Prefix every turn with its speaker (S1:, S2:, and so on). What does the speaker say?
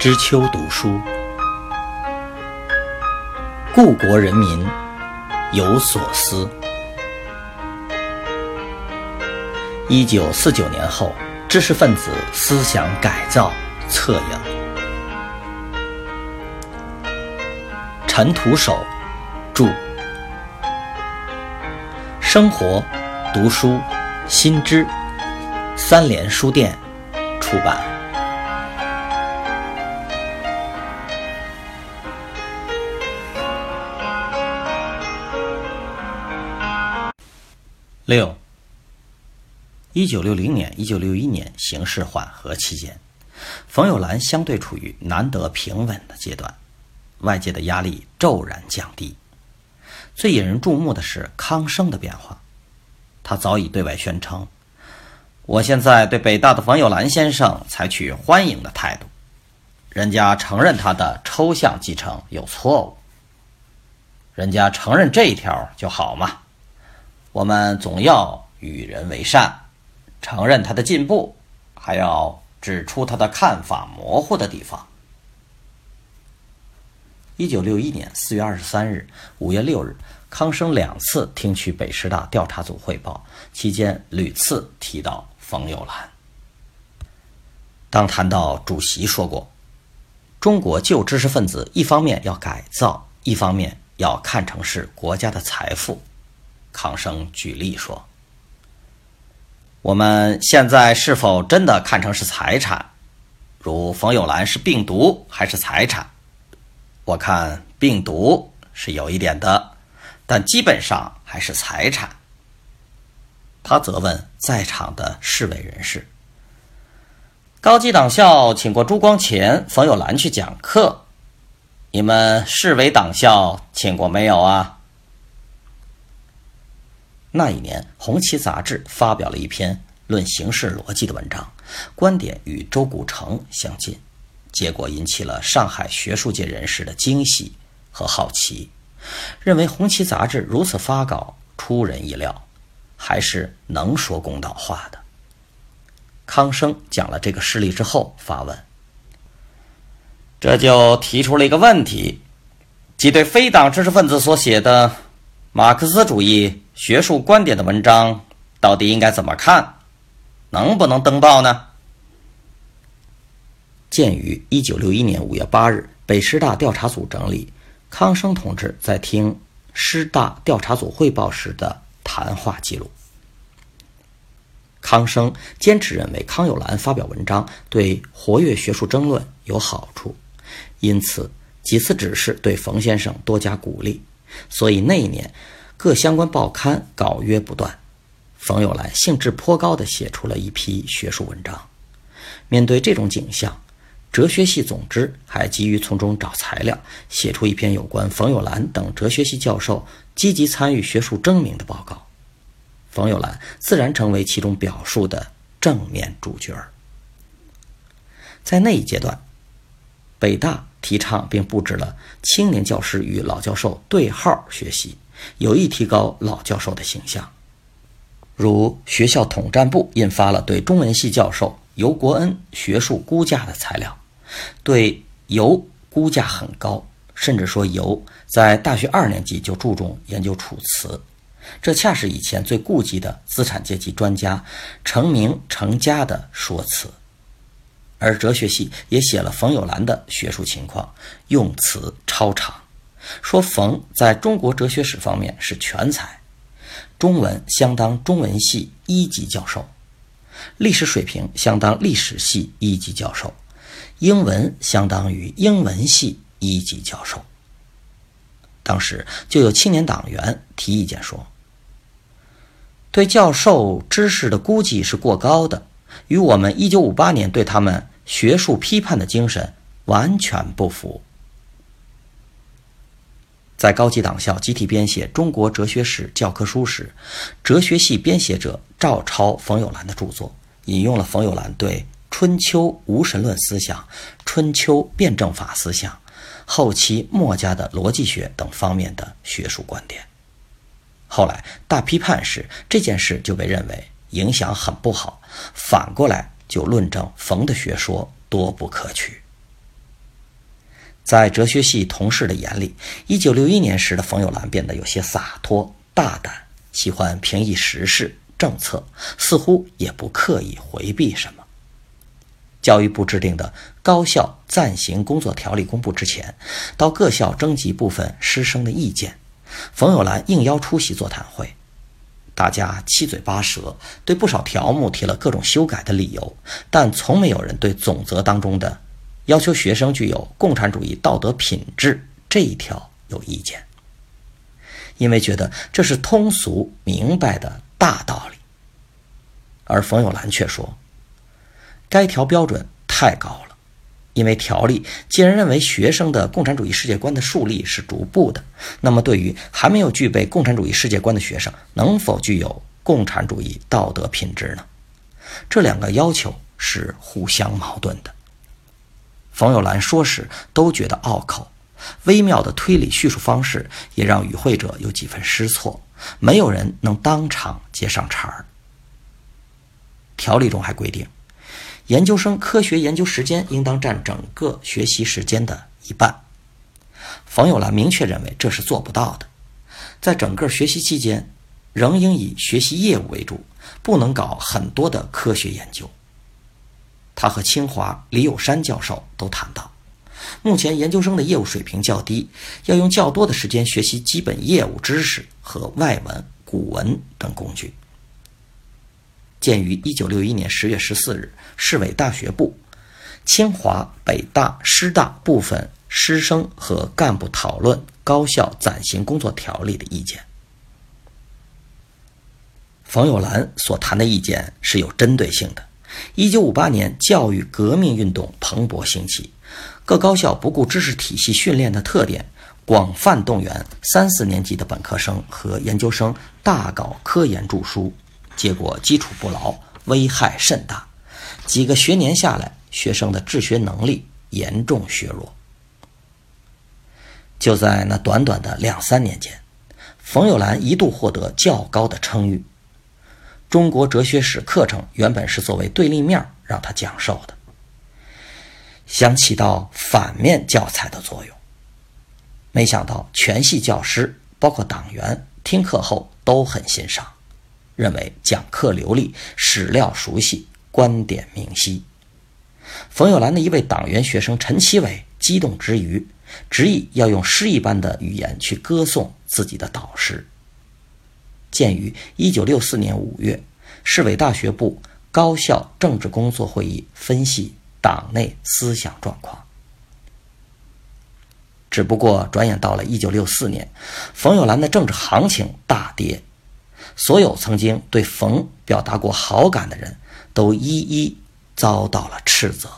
S1: 知秋读书，故国人民有所思。一九四九年后，知识分子思想改造策应。陈独守著，生活读书新知三联书店出版。六，一九六零年、一九六一年形势缓和期间，冯友兰相对处于难得平稳的阶段，外界的压力骤然降低。最引人注目的是康生的变化，他早已对外宣称：“我现在对北大的冯友兰先生采取欢迎的态度，人家承认他的抽象继承有错误，人家承认这一条就好嘛。”我们总要与人为善，承认他的进步，还要指出他的看法模糊的地方。一九六一年四月二十三日、五月六日，康生两次听取北师大调查组汇报，期间屡次提到冯友兰。当谈到主席说过，中国旧知识分子一方面要改造，一方面要看成是国家的财富。康生举例说：“我们现在是否真的看成是财产？如冯友兰是病毒还是财产？我看病毒是有一点的，但基本上还是财产。”他责问在场的市委人士：“高级党校请过朱光潜、冯友兰去讲课，你们市委党校请过没有啊？”那一年，《红旗》杂志发表了一篇论形式逻辑的文章，观点与周古城相近，结果引起了上海学术界人士的惊喜和好奇，认为《红旗》杂志如此发稿出人意料，还是能说公道话的。康生讲了这个事例之后发问，这就提出了一个问题，即对非党知识分子所写的马克思主义。学术观点的文章到底应该怎么看？能不能登报呢？鉴于一九六一年五月八日北师大调查组整理康生同志在听师大调查组汇报时的谈话记录，康生坚持认为康有兰发表文章对活跃学术争论有好处，因此几次指示对冯先生多加鼓励，所以那一年。各相关报刊稿约不断，冯友兰兴致颇高地写出了一批学术文章。面对这种景象，哲学系总支还急于从中找材料，写出一篇有关冯友兰等哲学系教授积极参与学术争鸣的报告。冯友兰自然成为其中表述的正面主角。在那一阶段，北大提倡并布置了青年教师与老教授对号学习。有意提高老教授的形象，如学校统战部印发了对中文系教授尤国恩学术估价的材料，对尤估价很高，甚至说尤在大学二年级就注重研究《楚辞》，这恰是以前最顾忌的资产阶级专家成名成家的说辞。而哲学系也写了冯友兰的学术情况，用词超长。说冯在中国哲学史方面是全才，中文相当中文系一级教授，历史水平相当历史系一级教授，英文相当于英文系一级教授。当时就有青年党员提意见说，对教授知识的估计是过高的，与我们1958年对他们学术批判的精神完全不符。在高级党校集体编写中国哲学史教科书时，哲学系编写者照抄冯友兰的著作，引用了冯友兰对春秋无神论思想、春秋辩证法思想、后期墨家的逻辑学等方面的学术观点。后来大批判时，这件事就被认为影响很不好，反过来就论证冯的学说多不可取。在哲学系同事的眼里，1961年时的冯友兰变得有些洒脱大胆，喜欢评议时事政策，似乎也不刻意回避什么。教育部制定的《高校暂行工作条例》公布之前，到各校征集部分师生的意见。冯友兰应邀出席座谈会，大家七嘴八舌，对不少条目提了各种修改的理由，但从没有人对总则当中的要求学生具有共产主义道德品质这一条有意见，因为觉得这是通俗明白的大道理。而冯友兰却说。该条标准太高了，因为条例既然认为学生的共产主义世界观的树立是逐步的，那么对于还没有具备共产主义世界观的学生，能否具有共产主义道德品质呢？这两个要求是互相矛盾的。冯友兰说时都觉得拗口，微妙的推理叙述方式也让与会者有几分失措，没有人能当场接上茬儿。条例中还规定。研究生科学研究时间应当占整个学习时间的一半。冯友兰明确认为这是做不到的，在整个学习期间，仍应以学习业务为主，不能搞很多的科学研究。他和清华李友山教授都谈到，目前研究生的业务水平较低，要用较多的时间学习基本业务知识和外文、古文等工具。鉴于1961年10月14日市委大学部、清华、北大、师大部分师生和干部讨论高校暂行工作条例的意见，冯友兰所谈的意见是有针对性的。1958年教育革命运动蓬勃兴起，各高校不顾知识体系训练的特点，广泛动员三四年级的本科生和研究生大搞科研著书。结果基础不牢，危害甚大。几个学年下来，学生的治学能力严重削弱。就在那短短的两三年间，冯友兰一度获得较高的称誉。中国哲学史课程原本是作为对立面让他讲授的，想起到反面教材的作用。没想到全系教师，包括党员，听课后都很欣赏。认为讲课流利，史料熟悉，观点明晰。冯友兰的一位党员学生陈其伟激动之余，执意要用诗一般的语言去歌颂自己的导师。鉴于1964年5月市委大学部高校政治工作会议分析党内思想状况，只不过转眼到了1964年，冯友兰的政治行情大跌。所有曾经对冯表达过好感的人都一一遭到了斥责。